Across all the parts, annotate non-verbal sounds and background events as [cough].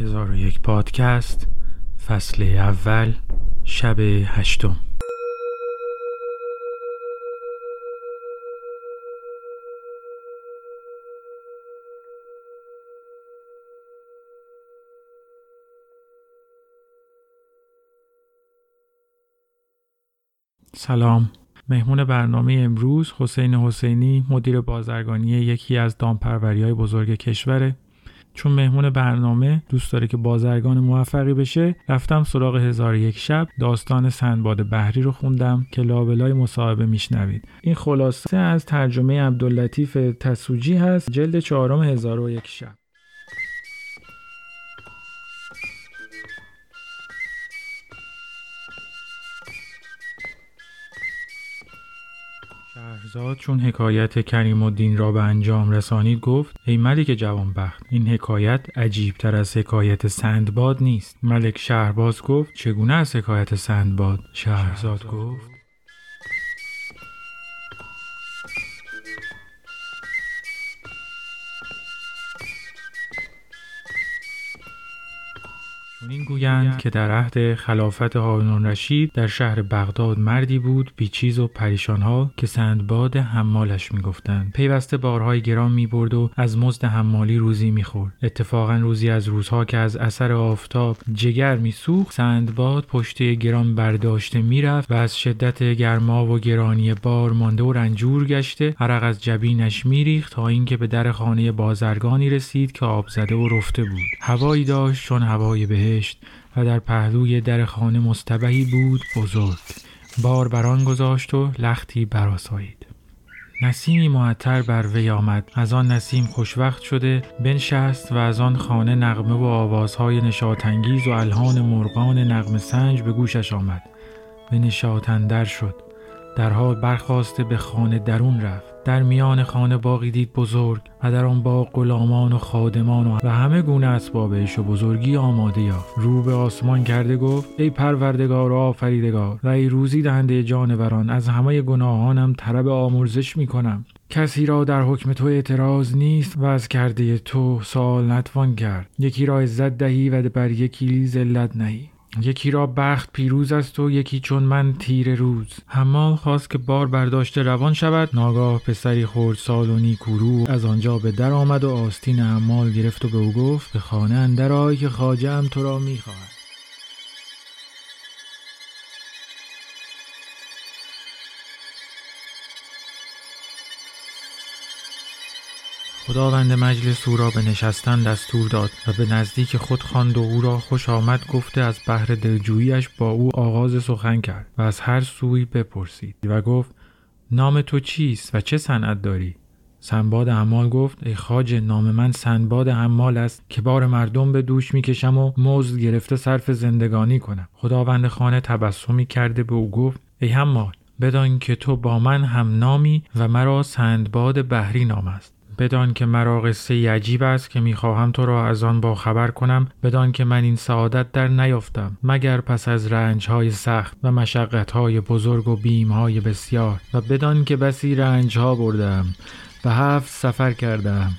1001 پادکست فصل اول شب هشتم. سلام. مهمون برنامه امروز حسین حسینی مدیر بازرگانی یکی از دامپروری های بزرگ کشوره چون مهمون برنامه دوست داره که بازرگان موفقی بشه رفتم سراغ هزار یک شب داستان سندباد بحری رو خوندم که لابلای مصاحبه میشنوید. این خلاصه از ترجمه عبداللطیف تسوجی هست جلد چهارم هزار و یک شب. شهرزاد چون حکایت کریم الدین را به انجام رسانید گفت ای ملک جوانبخت این حکایت عجیب تر از حکایت سندباد نیست. ملک شهرباز گفت چگونه از حکایت سندباد؟ شهرزاد گفت این گویند که در عهد خلافت هارون رشید در شهر بغداد مردی بود بیچیز و پریشانها که سندباد حمالش می‌گفتند. پیوسته بارهای گران می‌برد و از مزد حمالی روزی می‌خورد. اتفاقا روزی از روزها که از اثر آفتاب جگر میسوخت سندباد پشته گران برداشته می‌رفت و از شدت گرما و گرانی بار مانده و رنجور گشته عرق از جبینش میریخت تا اینکه به در خانه بازرگانی رسید که آب زده و رفته بود. هوایی داشت چون هوای بهشت و در پهلوی در خانه مستبهی بود بزرگ. بار بران گذاشت و لختی براسایید نسیمی معطر بر وی آمد. از آن نسیم خوشوقت شده بنشست و از آن خانه نغمه و آوازهای نشاطانگیز و الهان مرغان نغمه سنج به گوشش آمد. به نشاط شد. در حال برخواسته به خانه درون رفت. در میان خانه باقی دید بزرگ و در آن باغ غلامان و خادمان و همه گونه اسباب عیش و بزرگی آماده یافت. رو به آسمان کرده گفت ای پروردگار و آفریدگار و ای روزی دهنده جانوران از همه گناهانم طلب آمرزش می کنم کسی را در حکم تو اعتراض نیست و از کرده تو سوال نتوان کرد. یکی را عزت دهی و بر یکی ذلت نهی. یکی را بخت پیروز است و یکی چون من تیر روز. حمال خواست که بار برداشته روان شود. ناگاه پسری خورد سال و نیکورو از آنجا به در آمد و آستین حمال گرفت و به او گفت به خانه اندر که خواجه تو را می‌خواهد. خداوند مجلس او را به نشستن دستور داد و به نزدیک خود خواند و او را خوش آمد گفته از بحر دلجوییش با او آغاز سخن کرد و از هر سوی بپرسید و گفت نام تو چیست و چه صنعت داری؟ سنباد حمال گفت ای خاجه نام من سنباد حمال است که بار مردم به دوش می‌کشم و مزد گرفته صرف زندگانی کنم. خداوند خانه تبسمی کرده به او گفت ای حمال بدان که تو با من هم نامی و مرا سندباد بحری نام است. بدان که مرا قصه عجیب است که می‌خواهم تو را از آن با خبر کنم بدان که من این سعادت در نیافتم مگر پس از رنج های سخت و مشقت های بزرگ و بیم های بسیار. و بدان که بسی رنج ها بردم و هفت سفر کردم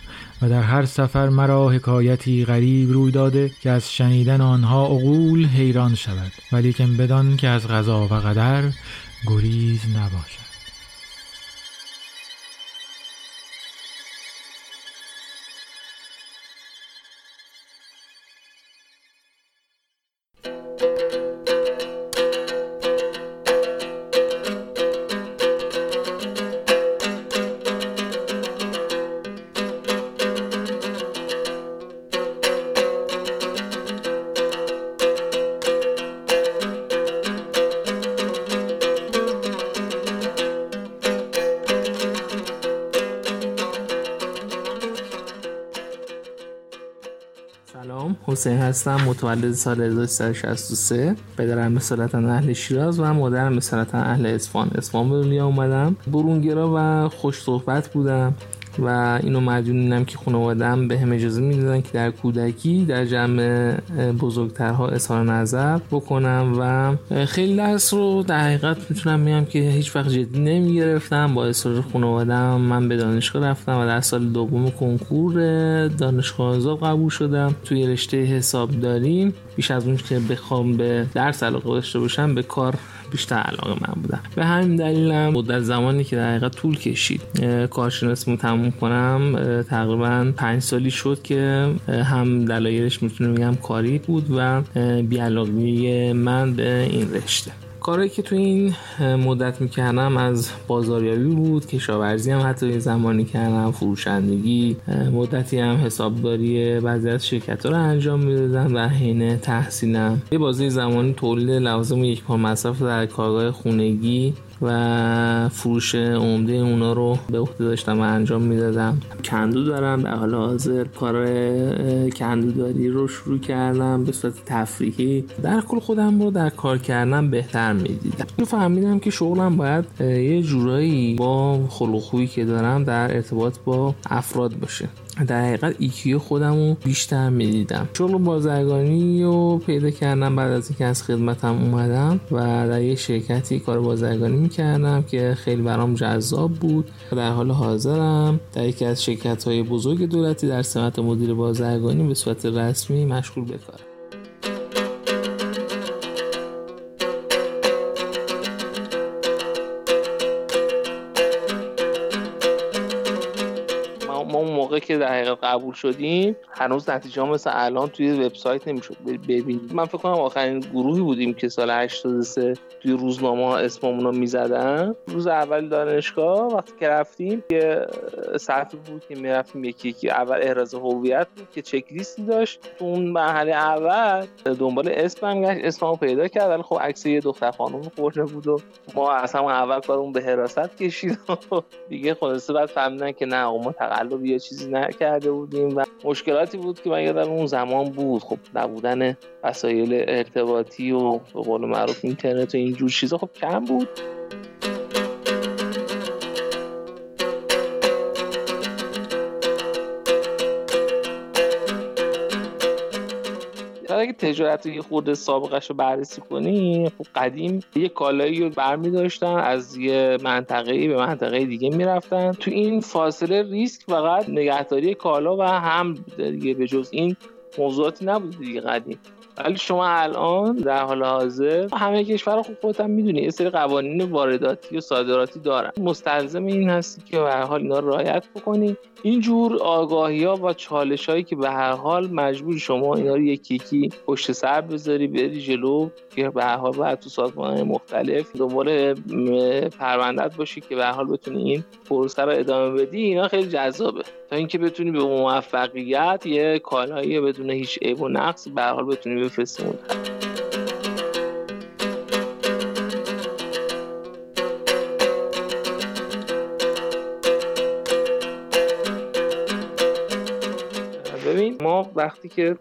و در هر سفر مرا حکایتی غریب روی داده که از شنیدن آنها عقول حیران شود. ولیکن بدان که از غذا و قدر گریز نباشد. حسین هستم متولد سال 1363 پدرم مثالتا اهل شیراز و مادرم مثالتا اهل اسفان اسفان به دنیا اومدم. برونگرا و خوش صحبت بودم. و اینو مدیونینم که خانوادم به هم اجازه می‌دادن که در کودکی در جمع بزرگترها اظهار نظر بکنم و خیلی درس رو در حقیقت می‌تونم میگم که هیچ وقت جدی نمی‌گرفتم. با اصرار خانوادم من به دانشگاه رفتم و در سال دوم کنکور دانشگاه آزاد قبول شدم. توی رشته حسابداری. بیش از اون که بخوام به درس علاقه داشته باشم به کار بیشتر علاقه من بودم. به همین دلیلم مدت زمانی که در حقیقت طول کشید کارشناسیمو تموم کنم تقریبا پنج سالی شد که هم دلایلش می‌تونم بگم کاری بود و بیعلاقگی من به این رشته. کاری که تو این مدت می‌کردم از بازاریابی بود کشاورزی هم حتی یه زمانی کردم فروشندگی مدتی هم حسابداری بعضی از شرکت رو انجام می‌دادم و حین تحصیلم. یه بازی زمانی تولید لوازم یک پا مصرف در کارگاه خونگی و فروش عمده اونا رو به عهده داشتم و انجام می‌دادم. کندو دارم. در حال حاضر کار کندوداری رو شروع کردم به صورت تفریحی. در کل خودم رو در کار کردن بهتر می‌دیدم. فهمیدم که شغلم باید یه جورایی با خلق که دارم در ارتباط با افراد باشه. در حقیقت ایکیو خودم رو بیشتر می‌دیدم. شغل بازرگانی رو پیدا کردم بعد از اینکه از خدمتم اومدم و در یه شرکتی کار بازرگانی می‌کردم که خیلی برام جذاب بود. در حال حاضرم در یکی از شرکت های بزرگ دولتی در سمت مدیر بازرگانی به صورت رسمی مشغول به در حقیقت قبول شدیم. هنوز نتیجه مثل الان توی وبسایت نمی‌شد. ببینید من فکر کنم آخرین گروهی بودیم که سال 83 توی روزنامه اسممون رو می‌زدن. روز اول دانشگاه وقتی که رفتیم یه صفحه بود که می‌رفتیم یکی یکی. اول احراز هویت بود که چک لیستی داشت. تو اون مرحله اول دنبال اسمم گشت. اسممو پیدا کرد. ولی خب عکس یه دختر خانم خورده بود و ما از همون اول کارمون به حراست کشید. و [laughs] دیگه خلاصه بعد فهمیدن که نه ما تقلب یا چیزی نکرده بودیم و مشکلاتی بود که من یادم اون زمان بود. خب نبودن وسایل ارتباطی و به قول معروف اینترنت و اینجور چیزا خب کم بود. اگه تجارت یه خورده سابقش رو بررسی کنی خب قدیم یه کالایی رو برمی داشتن از یه منطقه به منطقه دیگه می‌رفتن. تو این فاصله ریسک فقط نگهداری کالا و هم دیگه به جز این موضوعاتی نبود دیگه قدیم. ولی شما الان در حال حاضر همه کشور خوب خودت هم می‌دونی. یه سری قوانین وارداتی و صادراتی دارن. مستلزم این هستی که به هر حال اینا رعایت بکنی. اینجور آگاهی ها و چالش هایی که به هر حال مجبور شما اینا رو یکی یکی پشت سر بذاری بری جلو که به هر حال باید تو سازمان مختلف دنبال پروندت باشی که به هر حال بتونی این پروسه رو ادامه بدی. اینا خیلی جذابه. تا اینکه بتونی به موفقیت یه کالایی بدون هیچ عیب و نقص به هر حال بتونی بفرستی ما وقتی که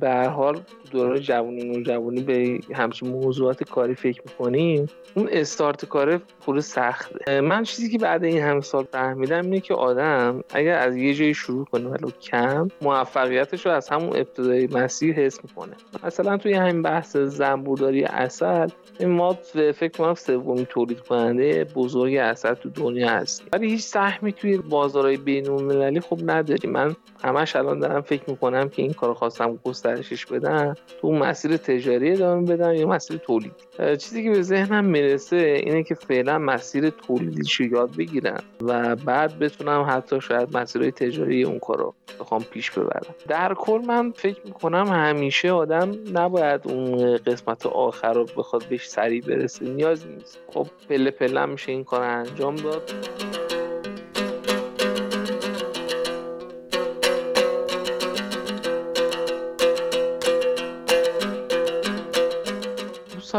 به هر حال دوران جوونی و جوونی به همچین موضوعات کاری فکر می‌کنیم اون استارت کار پول سخته. من چیزی که بعد این همه سال فهمیدم اینه که آدم اگر از یه جایی شروع کنه ولو کم موفقیتش رو از همون ابتدای مسیر حس می‌کنه. مثلا توی همین بحث زنبورداری اصل ما فکر کنم سومین تولید کننده بزرگ اصل تو دنیا هستیم. ولی هیچ سهمی توی بازارهای بین خب نداری من همش الان دارم فکر می‌کنم که این کار خواستم گسترشش بدم تو مسیر تجاری ادامه بدم یا مسیر تولید. چیزی که به ذهنم می‌رسه اینه که فعلا مسیر تولیدیش یاد بگیرم و بعد بتونم حتی شاید مسیرهای تجاری اون کار رو بخوام پیش ببرم. در کل من فکر می‌کنم همیشه آدم نباید اون قسمت آخر رو بخواد بهش سریع برسه نیاز نیست. خب پله پله میشه این کار انجام داد.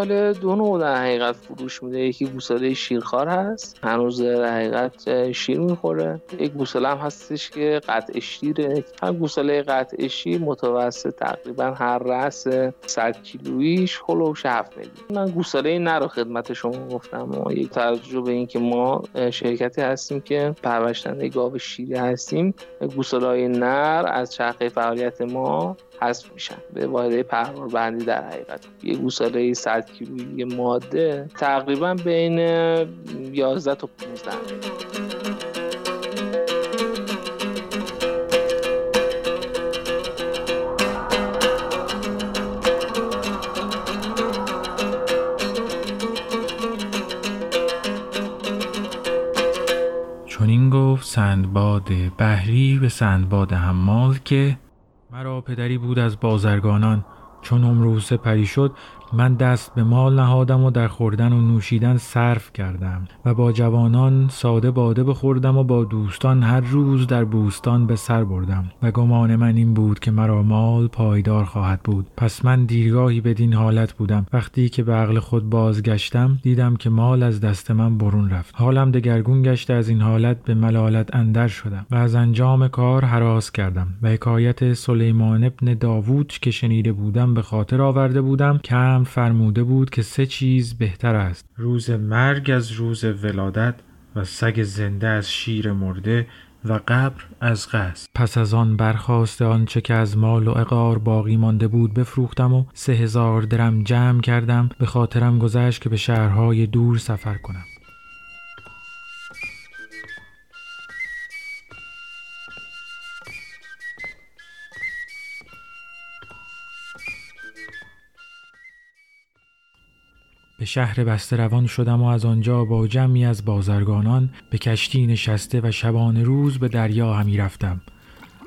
گوساله دو نوع در حقیقت فروش میده. یکی گوساله شیرخوار هست. هنوز در حقیقت شیر می‌خوره. یک گوساله هم هستش که قطع شیره. هم گوساله قطع شیر متوسط تقریبا هر رأس 100 کیلویش هلوش 7 میلیون. من گوساله نر رو خدمت شما گفتم ما یک توجه به اینکه ما شرکتی هستیم که پرورشنده گاو شیری هستیم. گوساله نر از چرخه فعالیت ما حذف میشن. به واحده پرور بندی در حقیقت. یه گوساله 100 کیلویی ماده تقریبا بین 11 تا 15 چنین گفت سندباد بحری به سندباد حمال که مرا پدری بود از بازرگانان. چون امروز پری شد من دست به مال نهادم و در خوردن و نوشیدن صرف کردم و با جوانان ساده باده بخوردم و با دوستان هر روز در بوستان به سر بردم و گمان من این بود که مرا مال پایدار خواهد بود. پس من دیرگاهی بدین حالت بودم. وقتی که به عقل خود بازگشتم دیدم که مال از دست من برون رفت. حالم دگرگون گشته از این حالت به ملالت اندر شدم و از انجام کار حراس کردم. و حکایت سلیمان ابن داوود که شنیده بودم به خاطر آورده بودم کم فرموده بود که سه چیز بهتر است. روز مرگ از روز ولادت و سگ زنده از شیر مرده و قبر از قصد پس از آن برخواست آنچه که از مال و اقار باقی مانده بود بفروختم و سه هزار درم جمع کردم به خاطرم گذشت که به شهرهای دور سفر کنم. به شهر بسته روان شدم و از آنجا با جمعی از بازرگانان به کشتی نشسته و شبانه روز به دریا همی رفتم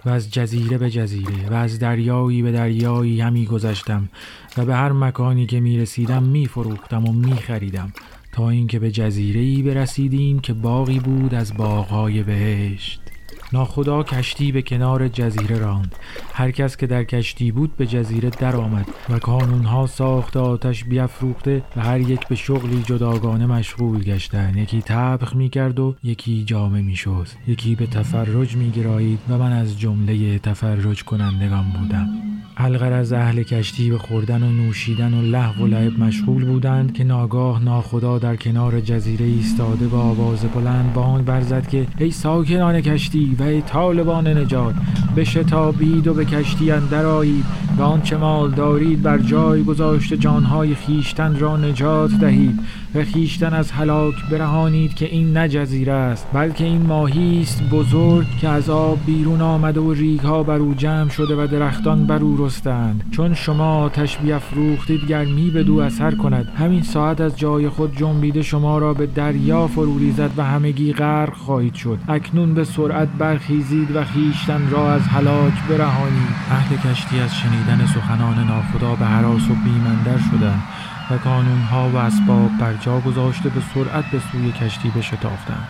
و از جزیره به جزیره و از دریایی به دریایی همی گذشتم و به هر مکانی که می رسیدم می فروختم و می خریدم تا اینکه به جزیره ای برسیدیم که باغی بود از باغهای بهشت. ناخدا کشتی به کنار جزیره راند. هر کس که در کشتی بود به جزیره در آمد و کانونها ساخت آتش بیافروخته و هر یک به شغلی جداگانه مشغول گشتند یکی تبخ می کرد و یکی جامه می شست یکی به تفرج می گرایید و من از جمله تفرج کنندگان بودم. الغرض اهل کشتی به خوردن و نوشیدن و لحو و لعب مشغول بودند که ناگاه ناخدا در کنار جزیره ایستاده با آواز بلند بانگ برزد که ای ساکنان کشتی و ای طالبان نجات بشتابید و به کشتی اندر آیید و آنچه مال دارید بر جای گذاشته جانهای خیشتن را نجات دهید. و خیشتن از هلاک برهانید که این نه جزیره است بلکه این ماهی است بزرگ که از آب بیرون آمده و ریگها بر او جمع شده و درختان بر او رستند. چون شما آتش بیافروختید گرمی بدو اثر کند. همین ساعت از جای خود جنبیده شما را به دریا فرو ریزد و همگی غرق خواهید شد. اکنون به سرعت برخیزید و خیشتن را از هلاک برهانید. اهل کشتی از شنیدن سخنان ناخدا به هراس و بیمندر شدند. و کانونها و اسباب بر جا گذاشته به سرعت به سوی کشتی بشتافتند.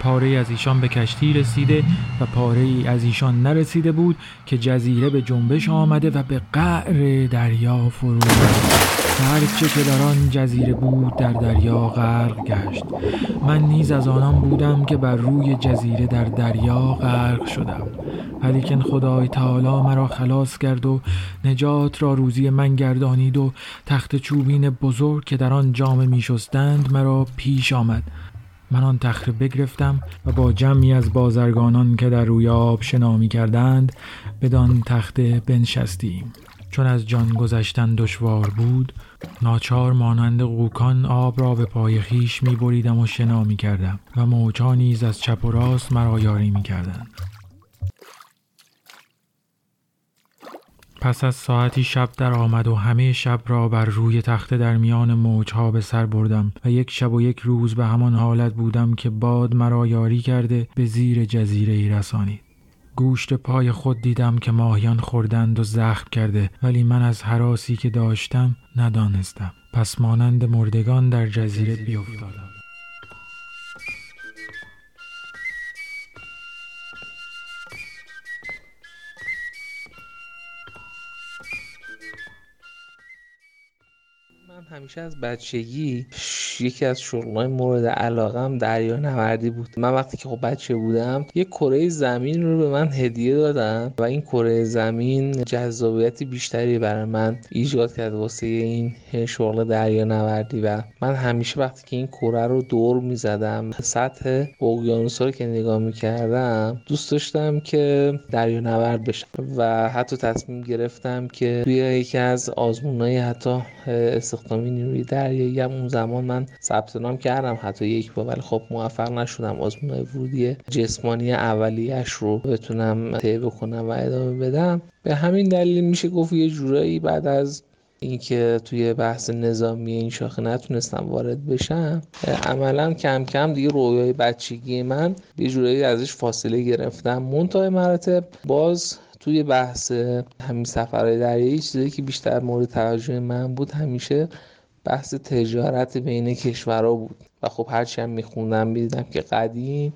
پاره از ایشان به کشتی رسیده و پاره ای از ایشان نرسیده بود که جزیره به جنبش آمده و به قعر دریا فرو هرچه که در آن جزیره بود در دریا غرق گشت. من نیز از آنان بودم که بر روی جزیره در دریا غرق شدم. ولیکن خدای تعالی مرا خلاص کرد و نجات را روزی من گردانید و تخت چوبین بزرگ که در آن جامه می شستند مرا پیش آمد. من آن تخت بگرفتم و با جمعی از بازرگانان که در روی آب شنا می کردند بدان تخته بنشستیم. چون از جان گذشتن دشوار بود ناچار مانند قوکان آب را به پای خیش می بریدم و شنا می کردم و موجها نیز از چپ و راست مرا یاری می کردند. پس از ساعتی شب در آمد و همه شب را بر روی تخته در میان موجها به سر بردم و یک شب و یک روز به همان حالت بودم که باد مرا یاری کرده به زیر جزیره ای رسانید گوشت پای خود دیدم که ماهیان خوردند و زخم کرده ولی من از حراسی که داشتم ندانستم. پس مانند مردگان در جزیره بیافتادم. همیشه از بچگی یکی از شغلای مورد علاقم دریا نوردی بود. من وقتی که خب بچه بودم یه کره زمین رو به من هدیه دادن و این کره زمین جذابیت بیشتری برای من ایجاد کرد واسه این شغل دریا نوردی و من همیشه وقتی که این کره رو دور می‌زدم سطح اقیانوس رو که نگاه می‌کردم دوست داشتم که دریا نورد بشم و حتی تصمیم گرفتم که توی یکی از آزمونهای حتی استخدامی نیروی دریایی هم اون زمان من ثبت نام کردم حتی یک بار ولی خب موفق نشدم. آزمون ورودی جسمانی اولیش رو بتونم طی بکنم و ادامه بدم. به همین دلیل میشه گفت یه جورایی بعد از اینکه توی بحث نظامی این شاخه نتونستم وارد بشم عملا کم کم دیگه رویای بچگی من یه جورایی ازش فاصله گرفتم. منتهای مراتب باز توی بحث همین سفرهای دریایی چیزی که بیشتر مورد توجه من بود همیشه بحث تجارت بین کشورها بود. و خب هرچی هم میخوندم می‌دیدم که قدیم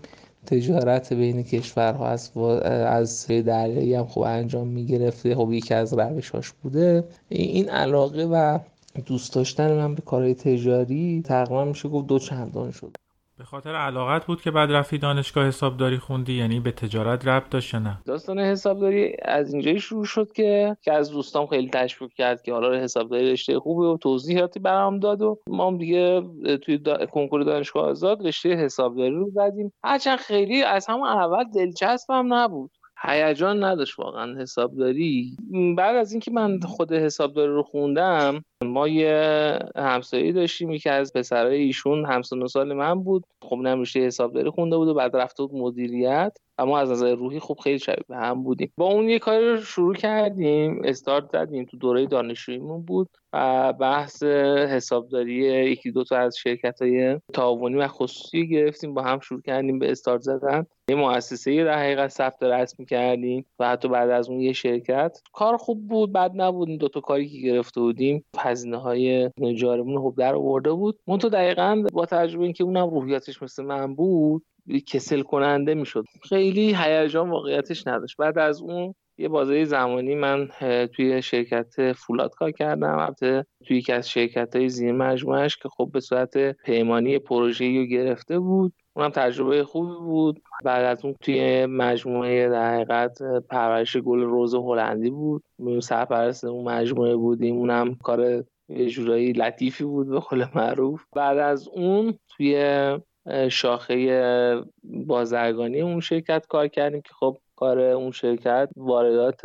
تجارت بین کشورها از از دریایی هم خب انجام می‌گرفته. خب یکی از روشاش بوده. این علاقه و دوست داشتن من به کارهای تجاری تقریبا میشه گفت دو چندان شد. به خاطر علاقت بود که بعد رفتی دانشگاه حسابداری خوندی یعنی به تجارت ربط داشت نه؟ داستان حسابداری از اینجایی شروع شد که که از دوستام خیلی تشویق کرد که حالا حسابداری رشته خوبه و توضیحاتی برام داد و ما هم دیگه توی دا... کنکور دانشگاه آزاد رشته حسابداری رو زدیم. هرچند خیلی از همون اول دلچسبم نبود. هیجان نداشت واقعا حسابداری بعد از اینکه من خود حسابداری رو خوندم ما یه همسایه داشتیم که از پسرای ایشون همسن سال من بود. خب نم رشته حسابداری خونده بود و بعد رفته بود مدیریت. اما از نظر روحی خب خیلی شبیه به هم بودیم. با اون یه کاری رو شروع کردیم استارت زدیم تو دوره دانشجوییمون بود. و بحث حسابداری یکی دو تا از شرکت های و خصوصی گرفتیم با هم شروع کردیم به استارت زدن. یه مؤسسه در حقیقت ثبت رسمی کردیم و حتی بعد از اون یه شرکت. کار خوب بود بد نبود. این دو تا کاری که گرفته بودیم هزینه های جارمون خوب در آورده بود. تو دقیقا با تجربه اینکه اونم روحیاتش مثل من بود کسل کننده می‌شد. خیلی هیجان واقعیتش نداشت. بعد از اون یه بازه زمانی من توی شرکت فولاد کار کردم. البته توی یکی از شرکت های زیر مجموعش که خب به صورت پیمانی پروژه‌ای رو گرفته بود. اونم تجربه خوبی بود. بعد از اون توی مجموعه در حقیقت پرورش گل روز هلندی بود. سرپرست اون مجموعه بودیم. اونم کار یه جورایی لطیفی بود به قول معروف. بعد از اون توی شاخه بازرگانی اون شرکت کار کردیم که خب کار اون شرکت واردات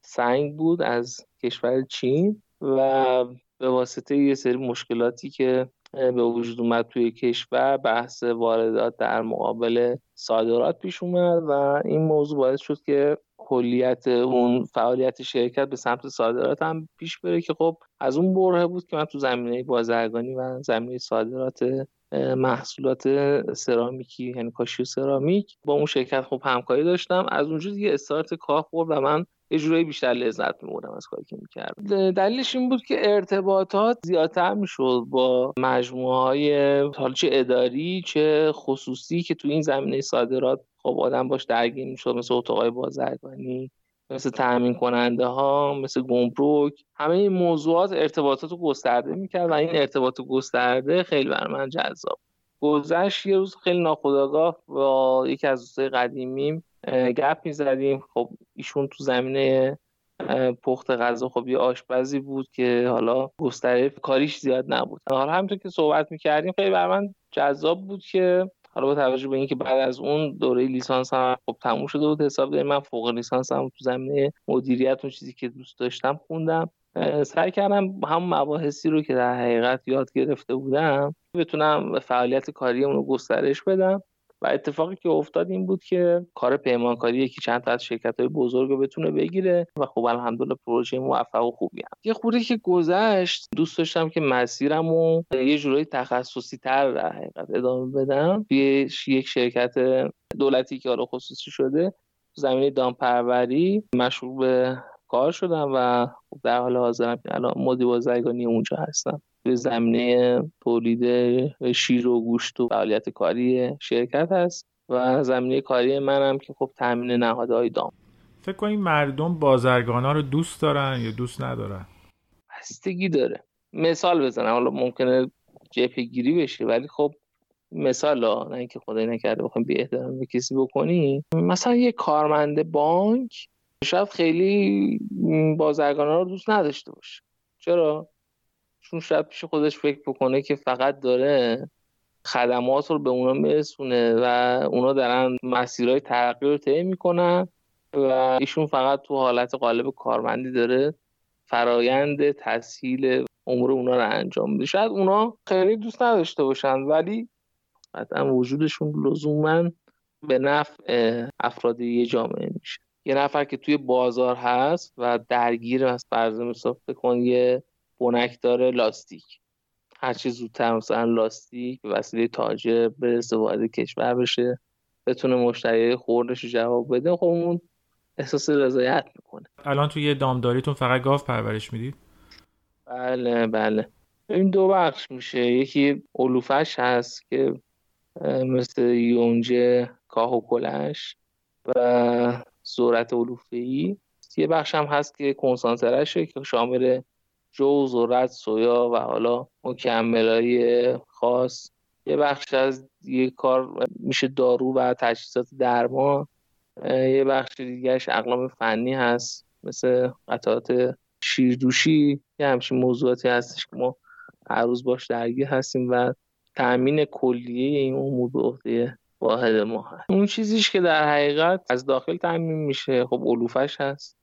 سنگ بود از کشور چین و به واسطه یه سری مشکلاتی که به وجود اومد توی کشور بحث واردات در مقابل صادرات پیش اومد و این موضوع باعث شد که کلیت اون فعالیت شرکت به سمت صادرات هم پیش بره که خب از اون بره بود که من تو زمینه بازرگانی و زمینه صادرات محصولات سرامیکی یعنی کاشی سرامیک. با اون شرکت خب همکاری داشتم. از اونجا دیگه استارت کار خورد و من یه جورایی بیشتر لذت میبردم از کاری که می‌کردم. دلیلش این بود که ارتباطات زیادتر می‌شد با مجموعه های چه اداری چه خصوصی که تو این زمینه صادرات خب آدم باش درگیر می‌شد مثل اتاقای بازرگانی مثل تأمین کننده ها مثل گمرک همه این موضوعات ارتباطات رو گسترده می‌کرد و این ارتباط گسترده خیلی برای من جذاب گذشت یه روز خیلی ناخداگاه با یکی از دوستای قدیمیم گپ می‌زدیم. خب ایشون تو زمینه پخت غذا. خب یه آشپزی بود که حالا گستره کاریش زیاد نبود. حالا همونطور که صحبت می‌کردیم خیلی بر من جذاب بود که حالا با توجه به اینکه بعد از اون دوره لیسانس هم خب تموم شده بود حساب من فوق لیسانس هم تو زمینه مدیریت اون چیزی که دوست داشتم خوندم. سعی کردم هم مباحثی رو که در حقیقت یاد گرفته بودم بتونم فعالیت کاری رو گسترش بدم. و اتفاقی که افتاد این بود که کار پیمانکاری یکی چند تا از شرکت های بزرگ رو بتونه بگیره و خب الحمدلله پروژه موفق و خوبی هم. یه خوری که گذشت دوست داشتم که مسیرم رو یه جورایی تخصصی تر در حقیقت ادامه بدم یک شرکت دولتی که حالا خصوصی شده زمینه دامپروری مشغول به کار شدم و خب در حال حاضر الان مدیر بازرگانی اونجا هستم به زمینه تولید شیر و گوشت و فعالیت کاری شرکت هست و زمینه کاری منم که خب تامین نهادهای دام. فکر کنید مردم بازرگانا رو دوست دارن یا دوست ندارن؟ بستگی داره. مثال بزنم. حالا ممکنه جپگیری گیری بشه ولی خب مثال نه اینکه خدای نکرده بخوایم بی احترام به کسی بکنی. مثلا یه کارمند بانک شاید خیلی بازرگانا رو دوست نداشته باشه. چرا؟ چون شاید پیش خودش فکر بکنه که فقط داره خدمات رو به اونا میرسونه و اونا دارن مسیرهای ترقی رو طی می‌کنن و ایشون فقط تو حالت قالب کارمندی داره فرایند تسهیل امور اونا رو انجام میده. شاید اونا خیلی دوست نداشته باشن ولی قطعا وجودشون لزوما به نفع افراد یه جامعه میشه. یه نفر که توی بازار هست و درگیر از فرض مثال کن یه بنک داره لاستیک. هرچی زودتر مثلا لاستیک به وسیله تاجر برسه وارد کشور بشه بتونه مشتری خوردش جواب بده خب اون احساس رضایت می‌کنه. الان توی دامداریتون فقط گاف پرورش می‌دید؟ بله بله. این دو بخش میشه. یکی علوفش هست که مثل یونجه کاه و کلش و صورت علوفه ای یه بخش هم هست که کنسانترشه که شامل جو ذرت سویا و حالا مکملای خاص. یه بخش از یه کار میشه دارو و تجهیزات درمان. یه بخش دیگهش اقلام فنی هست مثل قطعات شیردوشی. یه همچین موضوعاتی هستش که ما هر روز باش درگیر هستیم و تأمین کلیه این امور به عهده واحد ما هست. اون چیزیش که در حقیقت از داخل تأمین میشه خب علوفش هست.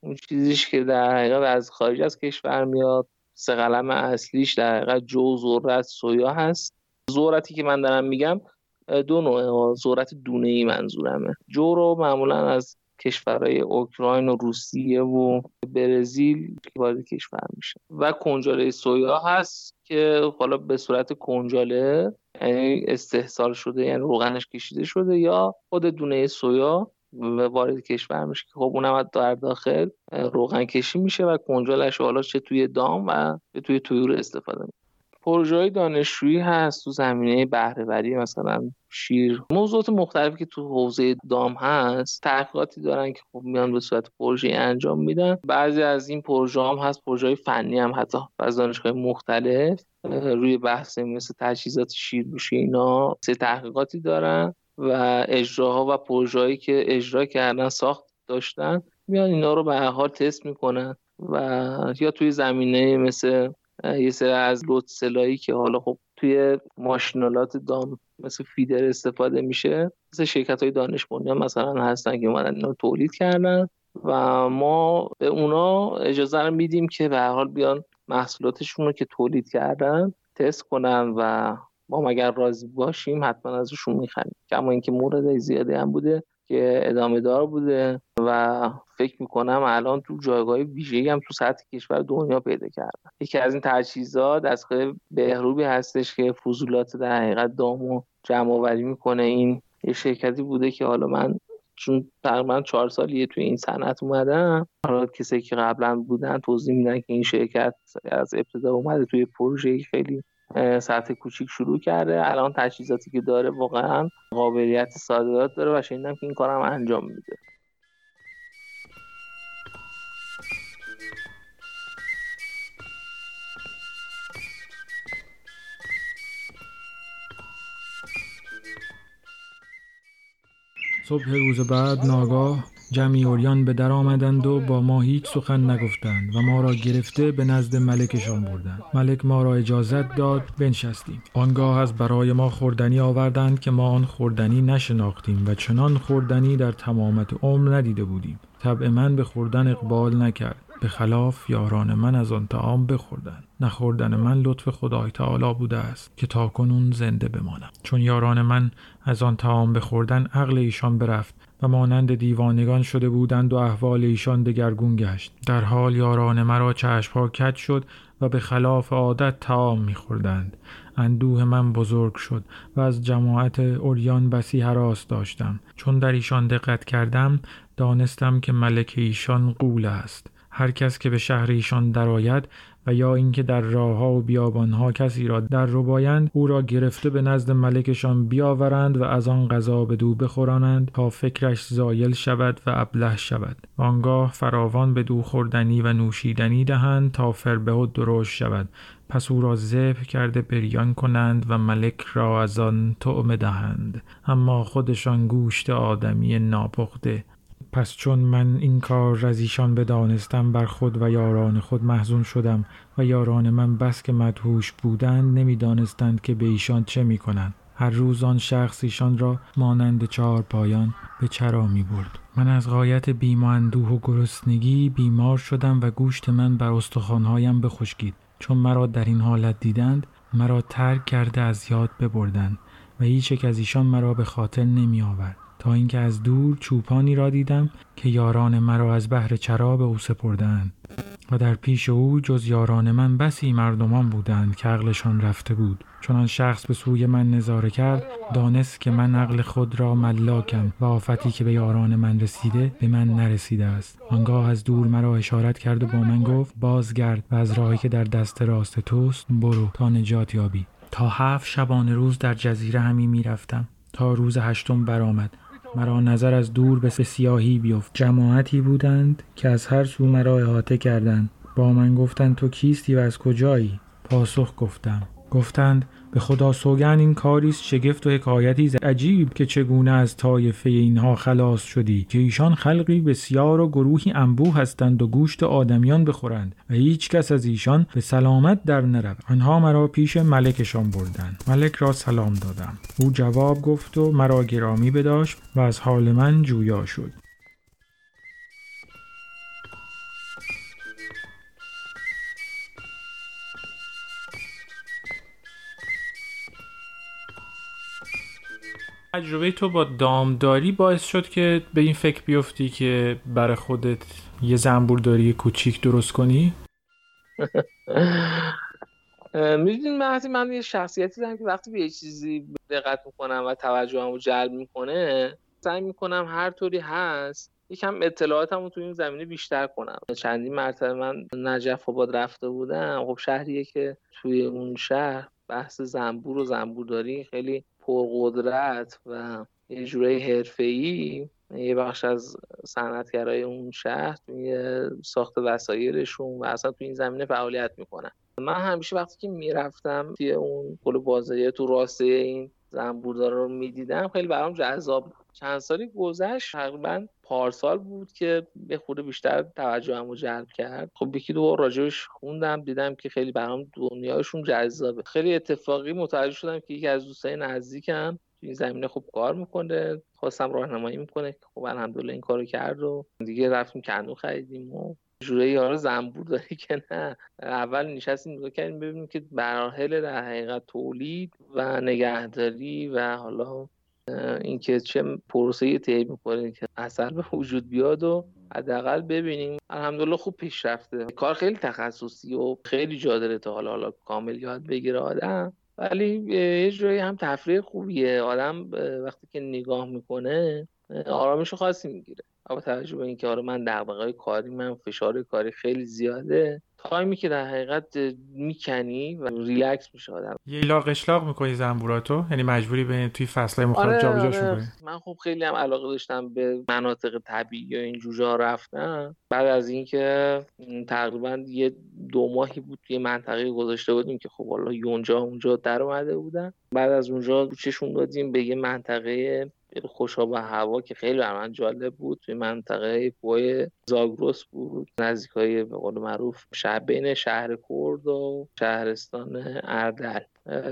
اون چیزیش که در حقیقت از خارج از کشور میاد سه قلم اصلیش در حقیقت جو ذرت سویا هست. ذرتی که من دارم میگم دو نوع ذرت دونه ای منظورمه. جو رو معمولا از کشورهای اوکراین و روسیه و برزیل وارد کشور میشه. و کنجاله سویا هست که حالا به صورت کنجاله یعنی استحصال شده یعنی روغنش کشیده شده یا خود دونه سویا وارد کشور میشه که خب اونم در داخل روغن کشی میشه و کنجالش حالا چه توی دام و توی تویور استفاده میشه پروژه دانشجویی هست تو زمینه بهرهوری مثلا شیر. موضوعات مختلفی که تو حوزه دام هست تحقیقاتی دارن که خب میان به صورت پروژه انجام میدن. بعضی از این پروژه هم هست پروژه فنی هم حتی از دانشگاه مختلف روی بحث مثل تجهیزات شیرگوشی اینا سه تحقیقاتی دارن. و اجراها و پروژه‌ای که اجرا کردن ساخت داشتن میان اینا رو به حال تست می‌کنن و یا توی زمینه مثل یه سری از لوت که حالا خب توی ماشینالات دام مثل فیدر استفاده میشه مثل شرکت های دانش بنیان مثلا هستن که اومدن اینا تولید کردن و ما به اونا اجازه رو میدیم که به حال بیان محصولاتشون رو که تولید کردن تست کنن و ما مگر راضی باشیم حتما ازشون می‌خریم. کما اینکه مورد زیادی هم بوده که ادامه دار بوده و فکر می‌کنم الان تو جایگاه ویژه‌ای هم تو سطح کشور دنیا پیدا کردن یکی از این تجهیزات از بهروبی هستش که فضولات در حقیقت دامو جمع آوری می‌کنه. این یه شرکتی بوده که حالا من چون تقریبا چهار سالیه توی این صنعت اومدم حالا کسی که قبلا بودن توضیح میدن که این شرکت از ابتدا اومده توی پروژه خیلی سطح کوچیک شروع کرده. الان تجهیزاتی که داره واقعا قابلیت صادرات داره و شنیدم که این کارم انجام میده. صبح روز بعد ناگاه. جمعی اوریان به در آمدند و با ما هیچ سخن نگفتند و ما را گرفته به نزد ملکشان بردند. ملک ما را اجازت داد بنشستیم. آنگاه از برای ما خوردنی آوردند که ما آن خوردنی نشناختیم و چنان خوردنی در تمامت عمر ندیده بودیم. طبع من به خوردن اقبال نکرد. به خلاف یاران من از آن تعام بخوردند نخوردن من لطف خدای تعالی بوده است که تا کنون زنده بمانم. چون یاران من از آن تعام بخوردن عقل ایشان برفت و مانند دیوانگان شده بودند و احوال ایشان دگرگون گشت. در حال یاران مرا چشمها کج شد و به خلاف عادت تعام میخوردند. اندوه من بزرگ شد و از جماعت اوریان بسی حراس داشتم. چون در ایشان دقت کردم دانستم که ملک ایشان قول است. هر کس که به شهر ایشان درآید و یا اینکه در راهها و بیابانها کسی را در ربایند او را گرفته به نزد ملکشان بیاورند و از آن غذا به دو بخورانند تا فکرش زایل شود و ابله شود. آنگاه فراوان به دو خوردنی و نوشیدنی دهند تا فربه و درشت شود. پس او را ذبح کرده بریان کنند و ملک را از آن طعمه دهند. اما خودشان گوشت آدمی ناپخته. پس چون من این کار از بدانستم بر خود و یاران خود محزون شدم و یاران من بس که مدهوش بودند نمی‌دانستند که به ایشان چه می‌کنند. هر روز آن شخص ایشان را مانند چهار پایان به چرا می برد. من از غایت بیم و اندوه و گرسنگی بیمار شدم و گوشت من بر استخوانهایم بخشکید. چون مرا در این حالت دیدند مرا ترک کرده از یاد ببردند و هیچ یک از ایشان مرا به خاطر نمی آورد تا اینکه از دور چوپانی را دیدم که یاران مرا از بحر به او سپردند و در پیش او جز یاران من بسی مردمان بودند که عقلشان رفته بود. چون شخص به سوی من نظاره کرد دانست که من عقل خود را ملاکم و آفتی که به یاران من رسیده به من نرسیده است. آنگاه از دور مرا اشارت کرد و با من گفت بازگرد و از راهی که در دست راست توست برو تا نجات یابی. تا هفت شبانه روز در جزیره همی می‌رفتم. تا روز هشتم برآمد. مرا نظر از دور به سیاهی بیفت. جماعتی بودند که از هر سو مرا احاطه کردند. با من گفتند تو کیستی و از کجایی؟ پاسخ گفتم. گفتند به خدا سوگن این کاری است شگفت و حکایتی عجیب که چگونه از طایفه اینها خلاص شدی که ایشان خلقی بسیار و گروهی انبوه هستند و گوشت آدمیان بخورند و هیچ کس از ایشان به سلامت در نرود. آنها مرا پیش ملکشان بردند. ملک را سلام دادم. او جواب گفت و مرا گرامی بداشت و از حال من جویا شد. تجربه تو با دامداری باعث شد که به این فکر بیفتی که برای خودت یه زنبورداری کوچیک درست کنی؟ [laughs] می‌دونی مهدی من یه شخصیتی دارم که وقتی به یه چیزی دقت می‌کنم و توجهم رو جلب می‌کنه سعی می‌کنم هر طوری هست یکم اطلاعاتم رو توی این زمینه بیشتر کنم چندین مرتبه من نجف آباد رفته بودم خب شهریه که توی اون شهر بحث زنبور و زنبورداری خیلی پرقدرت و یه جورای ای یه بخش از صنعتگرای اون شهر توی ساخت وسایلشون و اصلا تو این زمینه فعالیت می‌کنن. من همیشه وقتی که می‌رفتم توی اون پل بازاری تو راسته این زنبوردار رو می‌دیدم خیلی برام جذاب چند سالی گذشت تقریبا پارسال بود که به خورده بیشتر توجه جلب کرد. خب یکی دو بار راجبش خوندم دیدم که خیلی برام دنیاشون جذابه. خیلی اتفاقی متوجه شدم که یکی از دوستای نزدیکم این زمینه خوب کار می‌کنه خواستم راهنمایی می‌کنه. خب الحمدلله این کارو کرد و دیگه رفتیم کندو خریدیم و جوره یارو زنبور داری که نه. اول نشستیم نگاه کردیم ببینیم که مراحل در حقیقت تولید و نگهداری و حالا اینکه چه پروسه طی می‌کنه که اثر به وجود بیاد و حداقل ببینیم. الحمدلله خوب پیش رفته کار خیلی تخصصی و خیلی جا داره تا حالا حالا کامل یاد بگیره آدم. ولی یه جایی هم تفریح خوبیه. آدم وقتی که نگاه می‌کنه آرامش خاصی می‌گیره. با توجه به اینکه آره من دغدغه‌های کاری من فشار کاری خیلی زیاده تایمی که در حقیقت می‌کنی و ریلکس میشه آدم. یه لاق اشلاق می‌کنی زنبوراتو؟ یعنی مجبوری به توی فصلهای مختلف آره جابجا آره. من خب خیلی هم علاقه داشتم به مناطق طبیعی یا این جوجا رفتم بعد از اینکه تقریبا یه دو ماهی بود توی منطقه گذاشته بودیم که خب حالا یونجا اونجا در اومده بودن. بعد از اونجا چشون دادیم به یه منطقه خوشاب و هوا که خیلی بر من جالب بود. توی منطقه پوی زاگروس بود. نزدیک های به قول معروف شهر بین شهر کرد و شهرستان اردل.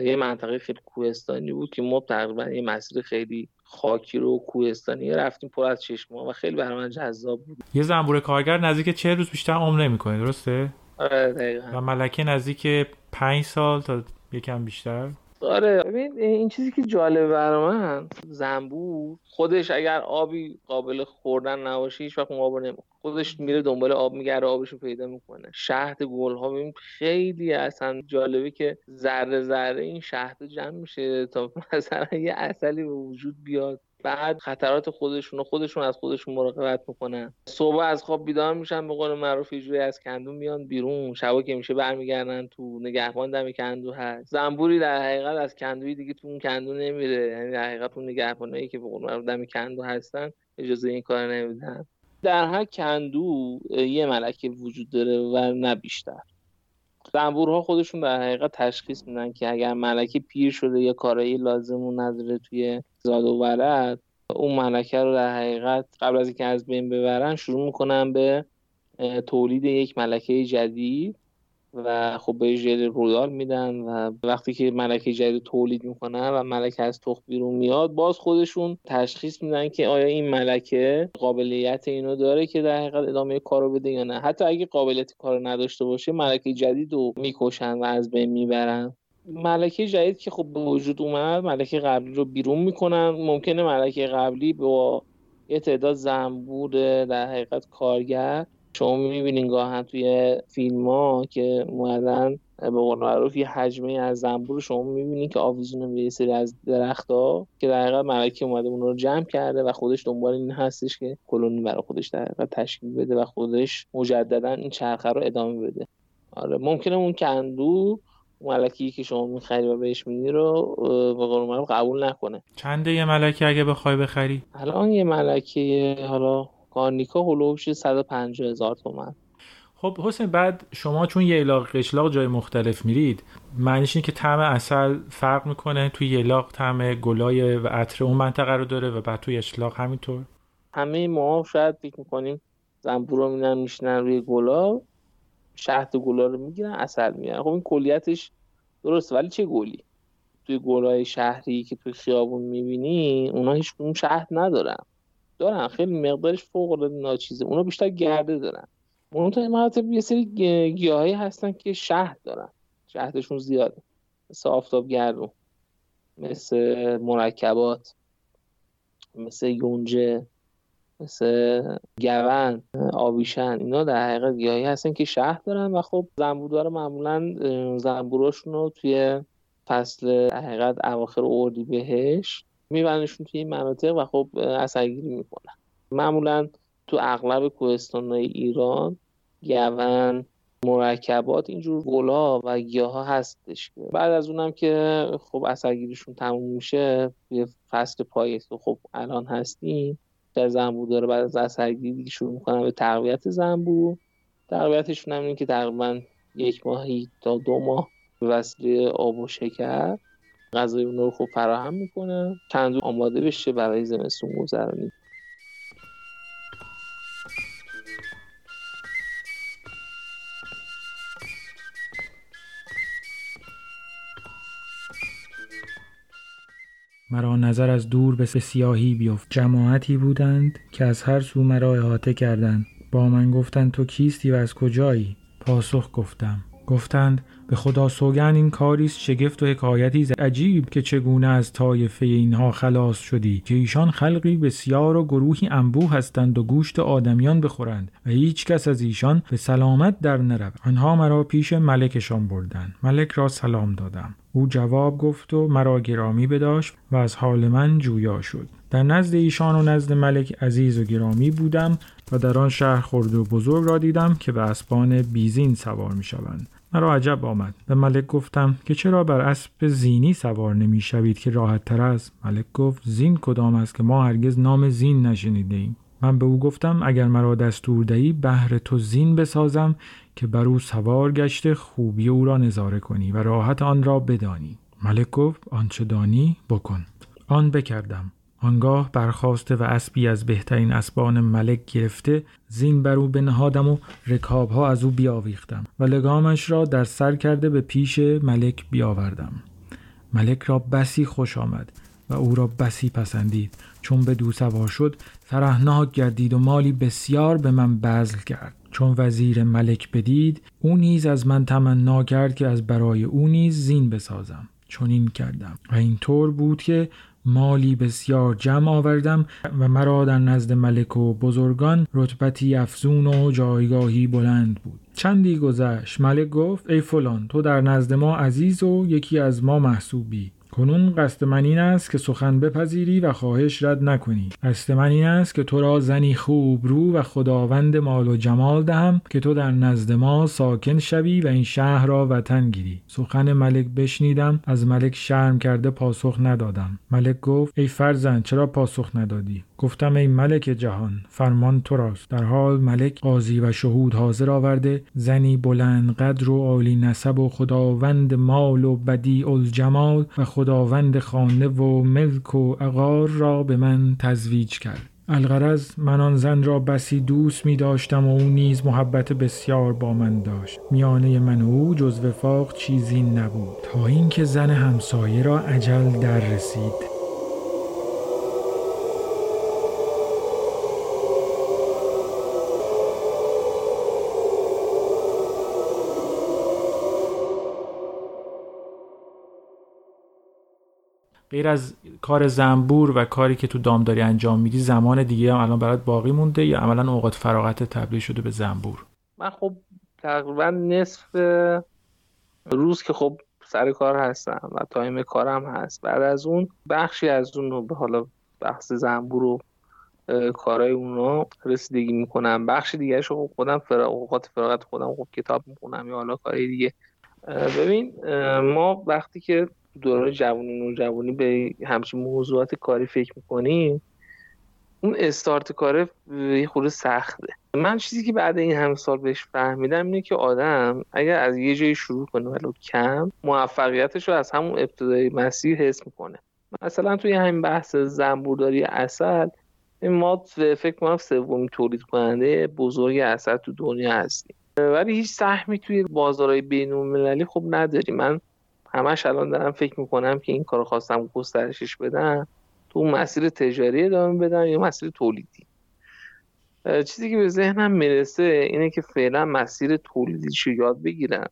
یه منطقه خیلی کوهستانی بود که ما تقریبا یه مسیر خیلی خاکی رو کوهستانی رفتیم پر از چشما و خیلی برای من جذاب بود. یه زنبور کارگر نزدیک چه روز بیشتر عمر نمی‌کنه درسته؟ آره دقیقا. و ملکه نزدیک پنج سال تا یکم بیشتر. آره. ببین این چیزی که جالب برای من زنبور خودش اگر آبی قابل خوردن نباشه هیچ وقت آب خودش میره دنبال آب میگره آبش رو پیدا می‌کنه. شهد گل ها ببین خیلی اصلا جالبه که ذره ذره این شهد جمع میشه تا [laughs] مثلا یه اصلی به وجود بیاد. بعد خطرات خودشون و خودشون از خودشون مراقبت می‌کنن. صبح از خواب بیدار میشن به قول معروف جوری از کندو میان بیرون. شبا که میشه برمیگردن تو نگهبان دم کندو هست. زنبوری در حقیقت از کندوی دیگه تو اون کندو نمیره. یعنی در حقیقت اون نگهبانایی که به قول معروف دم کندو هستن اجازه این کار نمیدن. در هر کندو یه ملکه وجود داره و نه بیشتر. زنبورها خودشون در حقیقت تشخیص میدن که اگر ملکه پیر شده یا کارایی لازم و نداره توی زاد و ولد اون ملکه رو در حقیقت قبل از اینکه از بین ببرن شروع می‌کنن به تولید یک ملکه جدید و خب به ژل رودال میدن و وقتی که ملکه جدید تولید می‌کنن و ملکه از تخم بیرون میاد باز خودشون تشخیص میدن که آیا این ملکه قابلیت اینو داره که در حقیقت ادامه کارو بده یا نه. حتی اگه قابلیت کارو نداشته باشه ملکه جدید رو می‌کشن و از بین می‌برن. ملکه جدید که خب به وجود اومد ملکه قبلی رو بیرون می‌کنن. ممکنه ملکه قبلی با یه تعداد زنبور در حقیقت کارگر. شما می‌بینین گاهن توی فیلم ها که اومدن به قول معروف یه حجمه از زنبور شما می‌بینین که آویزونه به یه سری از درخت ها که در حقیقت ملکه اومده اون رو جمع کرده و خودش دنبال این هستش که کلونی برای خودش در حقیقت تشکیل بده و خودش مجددا این چرخه رو ادامه بده. آره ممکنه اون کندو ملکی که شما می‌خری و بهش میدی رو به قول معروف قبول نکنه. چنده یه ملکه اگه بخوای بخری؟ الان یه ملکه حالا کارنیکا هلوش 150 هزار تومن. خب حسین بعد شما چون یه الاغ قشلاق جای مختلف میرید معنیش اینه که طعم اصل فرق می‌کنه توی یلاق طعم گلای و عطر اون منطقه رو داره و بعد توی اشلاق همینطور؟ همه ما شاید فکر می‌کنیم زنبور رو میشنن روی گلا. شهد گلا رو می‌گیرن اصل می‌گیرن خب این کلیتش درست ولی چه گلی؟ توی گلای شهری که توی خیابون می‌بینی اونا هیچ شهد ندارن. دارن. خیلی مقدارش فوق العاده ناچیزه. اونا بیشتر گرده دارن. اون تا مراتب یه سری گیاهایی هستن که شهد دارن. شهدشون زیاده. مثل آفتاب گردون مثل مرکبات مثل یونجه. مثل گون آویشن اینا در حقیقت گیاهی هستن که شهد دارن و خب زنبوردار معمولا زنبوراشون رو توی فصل حقیقت اواخر اردی بهش میبرنشون توی این مناطق و خب اثرگیری می‌کنن. معمولا تو اغلب کوهستانهای ایران گون مرکبات اینجور گلا و گیاه ها هستش بعد از اونم که خب اثرگیریشون تموم میشه توی فصل پاییز خب الان هستیم در زنبور داره بعد از اثرگیری شروع می‌کنن به تقویت زنبور. تقویتشون هم که تقریبا یک ماهی تا دو ماه به وسیله آب و شکر غذای اون رو خوب فراهم می‌کنه. چند آماده بشه برای زمستون گذرانی. مرا نظر از دور به سیاهی بیفت. جماعتی بودند که از هر سو مرا احاطه کردند. با من گفتند تو کیستی و از کجایی؟ پاسخ گفتم. گفتند به خدا سوگن این کاریست شگفت و حکایتی عجیب که چگونه از طایفه اینها خلاص شدی که ایشان خلقی بسیار و گروهی انبوه هستند و گوشت آدمیان بخورند و هیچ کس از ایشان به سلامت در نرود آنها مرا پیش ملکشان بردند. ملک را سلام دادم. او جواب گفت و مرا گرامی بداشت و از حال من جویا شد. در نزد ایشان و نزد ملک عزیز و گرامی بودم و در آن شهر خرد و بزرگ را دیدم که به اسبان بیزین سوار می شوند مرا عجب آمد. به ملک گفتم که چرا بر اسب زینی سوار نمی شوید که راحت تر است؟ ملک گفت زین کدام است که ما هرگز نام زین نشنیده ایم من به او گفتم اگر مرا دستور دهی بهر تو زین بسازم که بر او سوار گشته خوبی او را نظاره کنی و راحت آن را بدانی. ملک گفت آنچه دانی بکن. آن بکردم. آنگاه برخواسته و اسبی از بهترین اسبان ملک گرفته زین بر او بنهادم و رکابها از او بیاویختم و لگامش را در سر کرده به پیش ملک بیاوردم. ملک را بسی خوش آمد و او را بسی پسندید. چون به دو سوار شد فرهناک گردید و مالی بسیار به من بذل کرد. چون وزیر ملک بدید او نیز از من تمنا کرد که از برای او نیز زین بسازم. چون این کردم. و اینطور بود که مالی بسیار جمع آوردم و مرا در نزد ملک و بزرگان رتبتی افزون و جایگاهی بلند بود. چندی گذشت ملک گفت ای فلان تو در نزد ما عزیز و یکی از ما محسوبی. کنون قصد من این است که سخن بپذیری و خواهش رد نکنی. قصد من این است که تو را زنی خوب رو و خداوند مال و جمال دهم که تو در نزد ما ساکن شوی و این شهر را وطن گیری. سخن ملک بشنیدم از ملک شرم کرده پاسخ ندادم. ملک گفت ای فرزند چرا پاسخ ندادی؟ گفتم ای ملک جهان فرمان تو راست. در حال ملک قاضی و شهود حاضر آورده. زنی بلند قدر و عالی نسب و خداوند مال و بدیع الجمال و خداوند خانه و ملک و عقار را به من تزویج کرد. الغرض من آن زن را بسی دوست می داشتم و او نیز محبت بسیار با من داشت. میانه من و او جز وفاق چیزی نبود. تا اینکه زن همسایه را عجل در رسید. غیر از کار زنبور و کاری که تو دامداری انجام میدی زمان دیگه هم الان برات باقی مونده یا عملا اوقات فراغت تبدیل شده به زنبور؟ من خب تقریبا نصف روز که خب سر کار هستم و تایم کارم هست. بعد از اون بخشی از اون رو به حالا بحث زنبور و کارهای رو رسیدگی می‌کنم. بخش دیگه خب خودم فراغ اوقات فراغت خودم خب کتاب می‌خونم یا حالا کاری دیگه. ببین ما وقتی که دوران جوانی جوانی به همچین موضوعات کاری فکر می‌کنیم اون استارت کاره یه خورده سخته. من چیزی که بعد این همه سال بهش فهمیدم اینه که آدم اگر از یه جایی شروع کنه ولو کم موفقیتش رو از همون ابتدای مسیر حس می‌کنه. مثلا توی همین بحث زنبورداری اصل ما فکر کنم سومین تولید کننده بزرگ اصل تو دنیا هستیم. ولی هیچ سهمی توی بازارهای بین خب نداریم. من همش الان دارم فکر می‌کنم که این کار خواستم گسترشش بدم تو مسیر تجاری ادامه بدم یا مسیر تولیدی. چیزی که به ذهنم می‌رسه اینه که فعلا مسیر تولیدیشو یاد بگیرم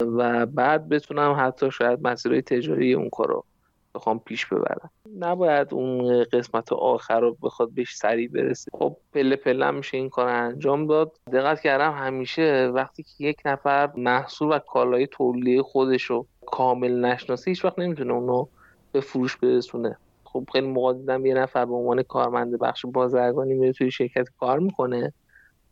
و بعد بتونم حتی شاید مسیرهای تجاری اون کارو بخوام پیش ببرم. نباید اون قسمت آخر رو بخواد بهش سریع برسه. خب پله پله میشه این کار انجام داد. دقت کردم همیشه وقتی که یک نفر محصول و کالای تولیدی خودش رو کامل نشناسه هیچ وقت نمی‌تونه اونو به فروش برسونه. خب خیلی موقع دیدم یه نفر به عنوان کارمند بخش بازرگانی میره توی شرکت کار می‌کنه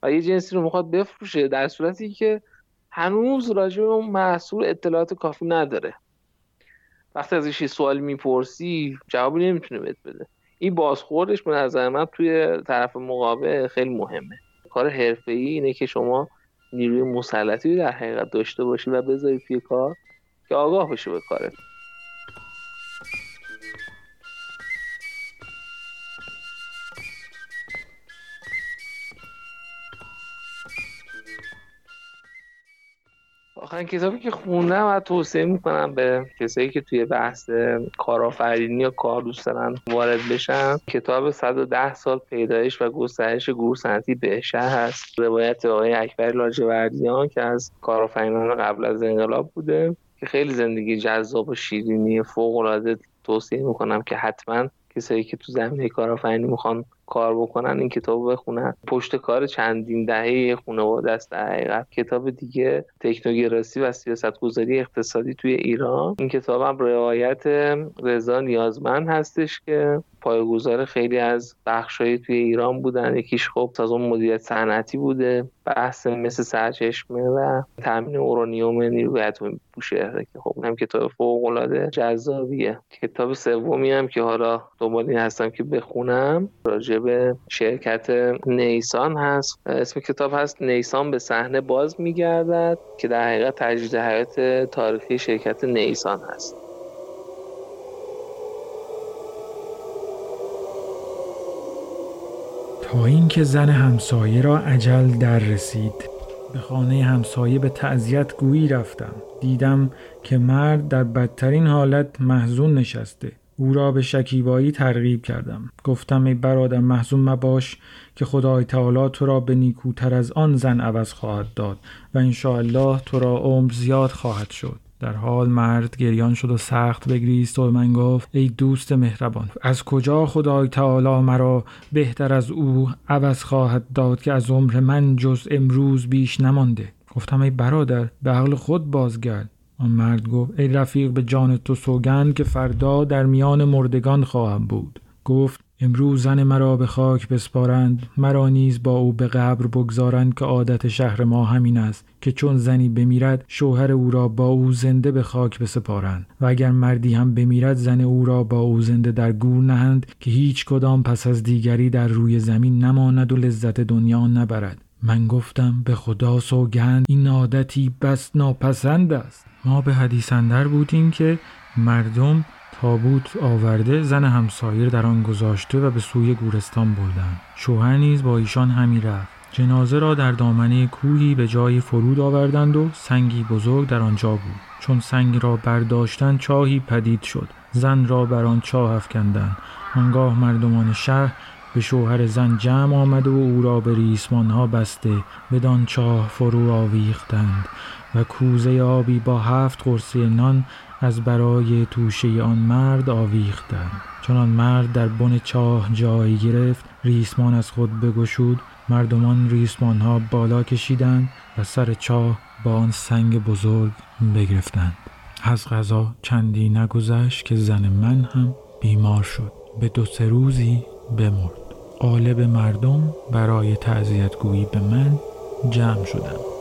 و یه جنسی رو می‌خواد بفروشه در صورتی که هنوز راجع به اون محصول اطلاعات کافی نداره. وقتی ازش سوال می‌پرسی جوابی نمی‌تونه بهت بده. این بازخوردش به نظر من توی طرف مقابل خیلی مهمه. کار حرفه‌ای اینه که شما نیروی مسلطی در حقیقت داشته باشی و بذاری توی کار که آگاه بشه به کارت. آخرین کتابی که خوندم و توصیه می‌کنم به کسایی که توی بحث کارآفرینی یا کار دوست دارن وارد بشن کتاب 110 سال پیدایش و گسترش گروه صنعتی به شهر هست. روایت آقای اکبر لاجوردیان که از کارآفرینان قبل از انقلاب بوده که خیلی زندگی جذاب و شیرینی فوق العاده توصیه می‌کنم که حتما کسایی که تو زمینه کارآفرینی می‌خوان کار بکنن این کتاب بخونن. پشت کار چندین دهه خانواده است. در حقیقت کتاب دیگه تکنوگراسی و سیاست گذاری اقتصادی توی ایران. این کتاب هم روایت رضا نیازمند هستش که پایگذار خیلی از بخشهایی توی ایران بودن. یکیش خب سازمان مدیریت صنعتی بوده. بحث مثل سرچشمه و تامین اورانیوم نیروی اتمی بوشهره که خب هم کتاب فوق العاده جذابیه. کتاب سومی هم که حالا دنبال این هستم که بخونم راجع به شرکت نیسان هست. اسم کتاب هست نیسان به صحنه باز میگردد که در حقیقت تجدید حیات تاریخی شرکت نیسان هست. تا اینکه زن همسایه را عجل در رسید. به خانه همسایه به تعذیت گویی رفتم. دیدم که مرد در بدترین حالت محزون نشسته. او را به شکیبایی ترغیب کردم. گفتم ای برادر محزون مباش که خدای تعالی تو را به نیکوتر از آن زن عوض خواهد داد و الله تو را عمر زیاد خواهد شد. در حال مرد گریان شد و سخت بگریست و من گفت ای دوست مهربان از کجا خدای تعالی مرا بهتر از او عوض خواهد داد که از عمر من جز امروز بیش نمانده؟ گفتم ای برادر به عقل خود بازگرد. آن مرد گفت ای رفیق به جان تو سوگند که فردا در میان مردگان خواهم بود. گفت امروز زن مرا به خاک بسپارند مرا نیز با او به قبر بگذارند که عادت شهر ما همین است که چون زنی بمیرد شوهر او را با او زنده به خاک بسپارند. و اگر مردی هم بمیرد زن او را با او زنده در گور نهند که هیچ کدام پس از دیگری در روی زمین نماند و لذت دنیا نبرد. من گفتم به خدا سوگند این عادتی بس ناپسند است. ما به حدیث اندر بودیم که مردم تابوت آورده زن همسایر در آن گذاشته و به سوی گورستان بردند شوهر نیز با ایشان همی رفت. جنازه را در دامنه کوهی به جای فرود آوردند و سنگی بزرگ در آنجا بود. چون سنگ را برداشتن چاهی پدید شد. زن را بر آن چاه افکندند آنگاه مردمان شهر به شوهر زن جمع آمده و او را به ریسمان ها بسته بدان چاه فرو آویختند. و کوزه آبی با هفت قرصه نان از برای توشه آن مرد آویختند چون آن مرد در بن چاه جایی گرفت ریسمان از خود بگشود. مردمان ریسمان ها بالا کشیدند و سر چاه با آن سنگ بزرگ بگرفتند. از غذا چندی نگذشت که زن من هم بیمار شد. به دو سه روزی بمرد. قالب مردم برای تعذیت گویی به من جمع شدند.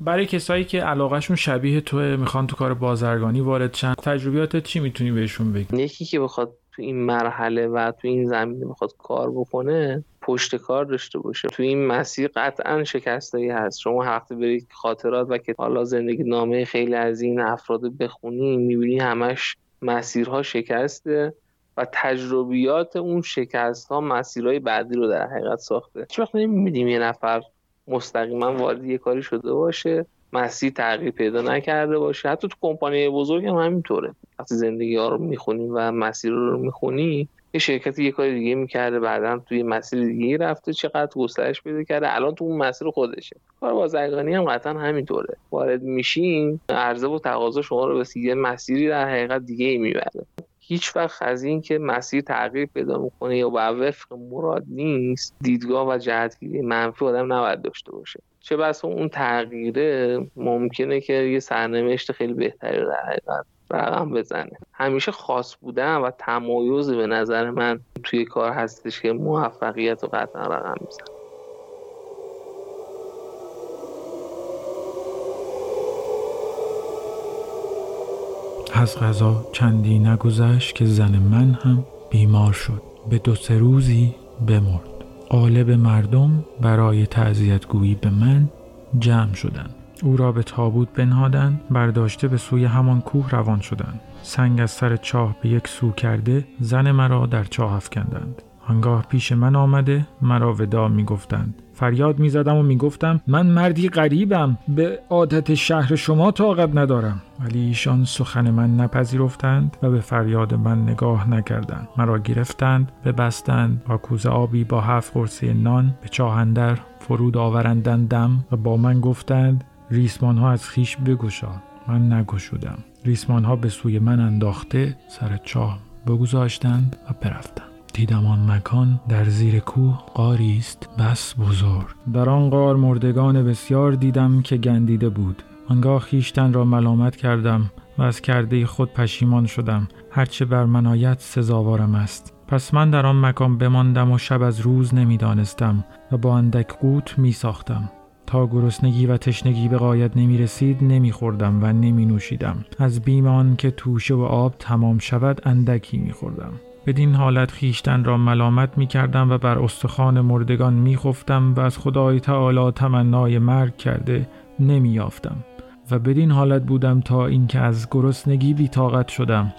برای کسایی که علاقهشون شبیه توه می‌خوان تو کار بازرگانی وارد شن. تجربیات چی می‌تونی بهشون بگی؟ یکی که بخواد تو این مرحله و تو این زمینه بخواد کار بکنه پشت کار داشته باشه. تو این مسیر قطعا شکستایی هست. شما وقتی برید خاطرات و که حالا زندگی نامه خیلی از این افراد بخونی می‌بینی همش مسیرها شکسته و تجربیات اون شکست ها مسیرهای بعدی رو در حقیقت ساخته. چه وقت نمی‌بینیم یه نفر مستقیما وارد یه کاری شده باشه مسیر تغییر پیدا نکرده باشه. حتی تو کمپانی بزرگ هم همینطوره. وقتی زندگی ها رو می‌خونی و مسیر رو می‌خونی یه شرکتی یه کار دیگه می‌کرده بعدا توی مسیر دیگه رفته چقدر گسترش پیدا کرده. الان تو اون مسیر خودشه. کار بازرگانی هم قطعا همینطوره. وارد میشین عرضه و تقاضا شما رو به یه مسیری در حقیقت دیگه می‌بره. هیچ وقت از این که مسیر تغییر پیدا می‌کنه یا به وفق مراد نیست دیدگاه و جهتگیری منفی آدم نباید داشته باشه. چه بس اون تغییره ممکنه که یه سرنوشت خیلی بهتری در حقیقت رقم بزنه. همیشه خاص بودن و تمایز به نظر من توی کار هستش که موفقیت رو قطعا رقم می‌زنه. از غذا چندی نگذشت که زن من هم بیمار شد. به دو سه روزی بمرد. قالب مردم برای تعذیت گویی به من جمع شدند. او را به تابوت بنهادند برداشته به سوی همان کوه روان شدند. سنگ از سر چاه به یک سو کرده زن مرا در چاه افکندند. آنگاه پیش من آمده مرا ودا می گفتند فریاد می زدم و می گفتم من مردی غریبم به عادت شهر شما طاقت ندارم. ولی ایشان سخن من نپذیرفتند و به فریاد من نگاه نکردند. مرا گرفتند ببستند با کوزه آبی با هفت قرصه نان به چاهندر فرود آورندندم و با من گفتند ریسمان ها از خیش بگشا. من نگشودم. ریسمان ها به سوی من انداخته سر چاه بگذاشتند و برفتند. دیدم آن مکان در زیر کوه قاری است. بس بزرگ. در آن قار مردگان بسیار دیدم که گندیده بود. آنگاه خیشتن را ملامت کردم و از کرده خود پشیمان شدم. هرچه بر منایت سزاوارم است. پس من در آن مکان بماندم و شب از روز نمی‌دانستم و با اندک قوت می ساختم تا گرسنگی و تشنگی به قایت نمی رسید نمی خوردم و نمی نوشیدم از بیم آن که توشه و آب تمام شود اندکی می خوردم بدین حالت خیشتن را ملامت می کردم و بر استخوان مردگان می خفتم و از خدای تعالی تمنای مرگ کرده نمی یافتم و بدین حالت بودم تا اینکه از گرسنگی بیتاقت شدم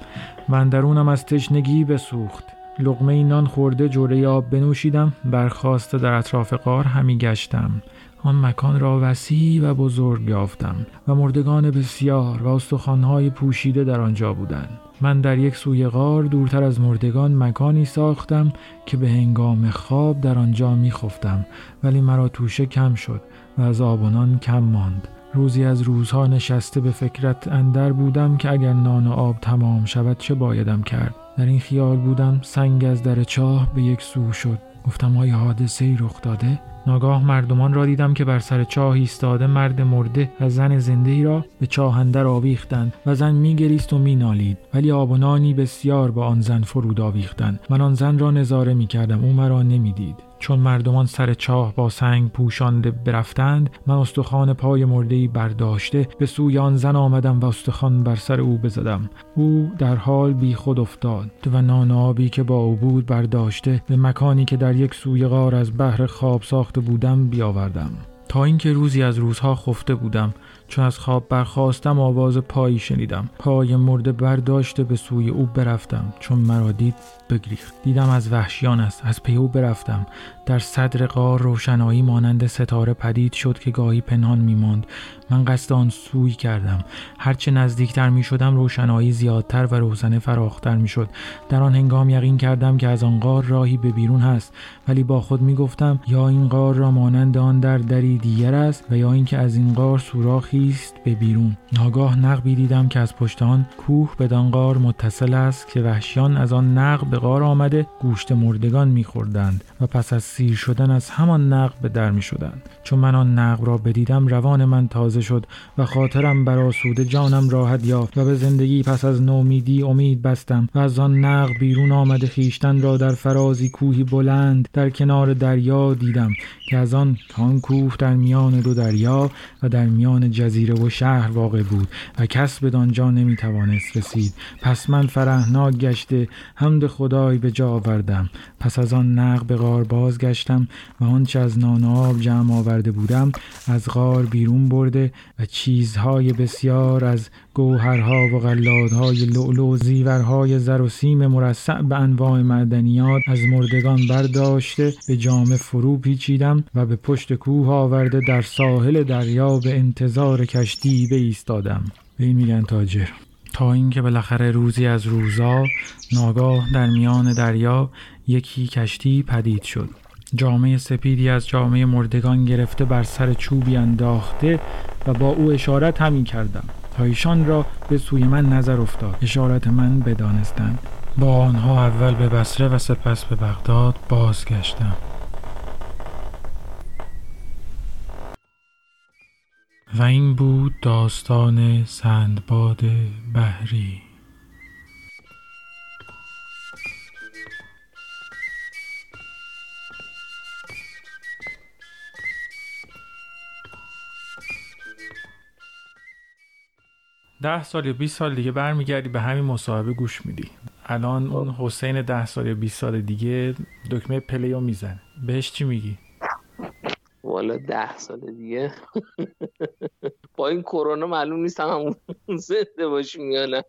و اندرونم از تشنگی بسوخت. لقمه نان خورده جوره آب بنوشیدم برخواسته در اطراف قار همی گشتم. آن مکان را وسیع و بزرگ یافتم و مردگان بسیار و استخوانهای پوشیده در آنجا بودند. من در یک سوی غار دورتر از مردگان مکانی ساختم که به هنگام خواب در آنجا می خفتم ولی مرا توشه کم شد و از آبانان کم ماند. روزی از روزها نشسته به فکرت اندر بودم که اگر نان و آب تمام شود چه بایدم کرد. در این خیال بودم سنگ از در چاه به یک سو شد. گفتم آیا حادثه ای رخ داده؟ ناگاه مردمان را دیدم که بر سر چاه ایستاده مرد مرده و زن زنده ای را به چاه اندر آویختند و زن میگریست و مینالید. ولی آب و نانی بسیار با آن زن فرود آویختند. من آن زن را نظاره می‌کردم. او مرا نمی‌دید. چون مردمان سر چاه با سنگ پوشانده برفتند من استخوان پای مردهای برداشته به سوی آن زن آمدم و استخوان بر سر او بزدم. او در حال بی خود افتاد و نان آبی که با او بود برداشته به مکانی که در یک سوی غار از بحر خواب ساخته بودم بیاوردم. تا اینکه روزی از روزها خفته بودم چون از خواب برخواستم آواز پایی شنیدم. پای مرده برداشته به سوی او برفتم چون مرا دید بگریخت. دیدم از وحشیان است. از پی او برفتم. در صدر غار روشنایی مانند ستاره پدید شد که گاهی پنهان میماند. من قصد آن سوی کردم. هرچه نزدیکتر می شدم روشنایی زیادتر و روزنه فراختر می شد در آن هنگام یقین کردم که از آن غار راهی به بیرون هست. ولی با خود می گفتم یا این غار را مانند آن در دری دیگر است و یا اینکه از این غار سوراخی است به بیرون. ناگاه نقبی دیدم که از پشت آن کوه بدان غار متصل است که وحشیان از آن نقب به غار آمده گوشت مردگان میخوردند و پس از سیر شدن از همان نقب به در می شدند چون من آن نقب را بدیدم روان من تازه شد و خاطرم براسوده جانم راحت یافت و به زندگی پس از نومیدی امید بستم و از آن نقب بیرون آمده خیشتن را در فرازی کوهی بلند در کنار دریا دیدم که از آن کان کوه در میان دو دریا و در میان جزیره و شهر واقع بود و کس به آنجا نمی توانست رسید. پس من فرهناک گشته حمد خدای به جا آوردم. پس از آن نقب غار بازگشتم و آنچه از نان آب جمع آورده بودم از غار بیرون برده و چیزهای بسیار از گوهرها و غلادهای لؤلؤ و زیورهای زر و سیم مرصع به انواع معدنیات از مردگان برداشته به جامه فرو پیچیدم و به پشت کوه آورده در ساحل دریا به انتظار کشتی ایستادم به این میگن تاجر. تا اینکه بالاخره روزی از روزا ناگاه در میان دریا یکی کشتی پدید شد. جامعه سپیدی از جامعه مردگان گرفته بر سر چوبی انداخته و با او اشارت همین کردم تا ایشان را به سوی من نظر افتاد. اشارت من بدانستند. با آنها اول به بصره و سپس به بغداد بازگشتم. و این بود داستان سندباد بحری. ده سال یا 20 سال دیگه برمیگردی به همین مصاحبه گوش میدی. الان اون. حسین ده سال یا 20 سال دیگه دکمه پلیو می‌زنه. بهش چی میگی؟ والا ده سال دیگه. [laughs] با این کرونا معلوم نیست هم زنده باشیم یا نه.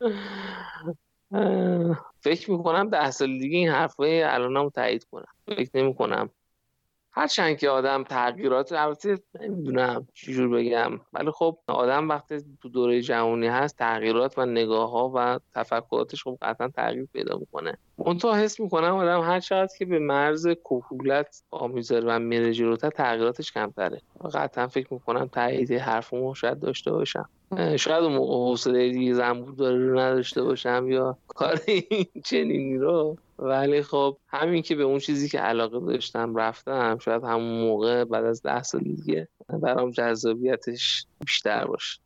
[laughs] فکر می‌کنم ده سال دیگه این حرفای الانم تایید کنم. فکر نمی کنم هرچند که آدم تغییرات البته نمی‌دونم چجور بگم ولی خب آدم وقتی تو دوره جوانی هست تغییرات و نگاه ها و تفکراتش خب قطعا تغییر پیدا می‌کنه. منتها حس می‌کنم آدم هر چقدر که به مرز کهولت آمیزر و میره جلوتر تغییراتش کمتره. قطعا فکر می‌کنم تایید حرفمو شاید داشته باشم. شاید اون موقع حوصله دیگه زنبور داره رو نداشته باشم یا کار چنینی رو. ولی خب همین که به اون چیزی که علاقه داشتم رفتم شاید همون موقع بعد از ده سال دیگه برام جذابیتش بیشتر باشه.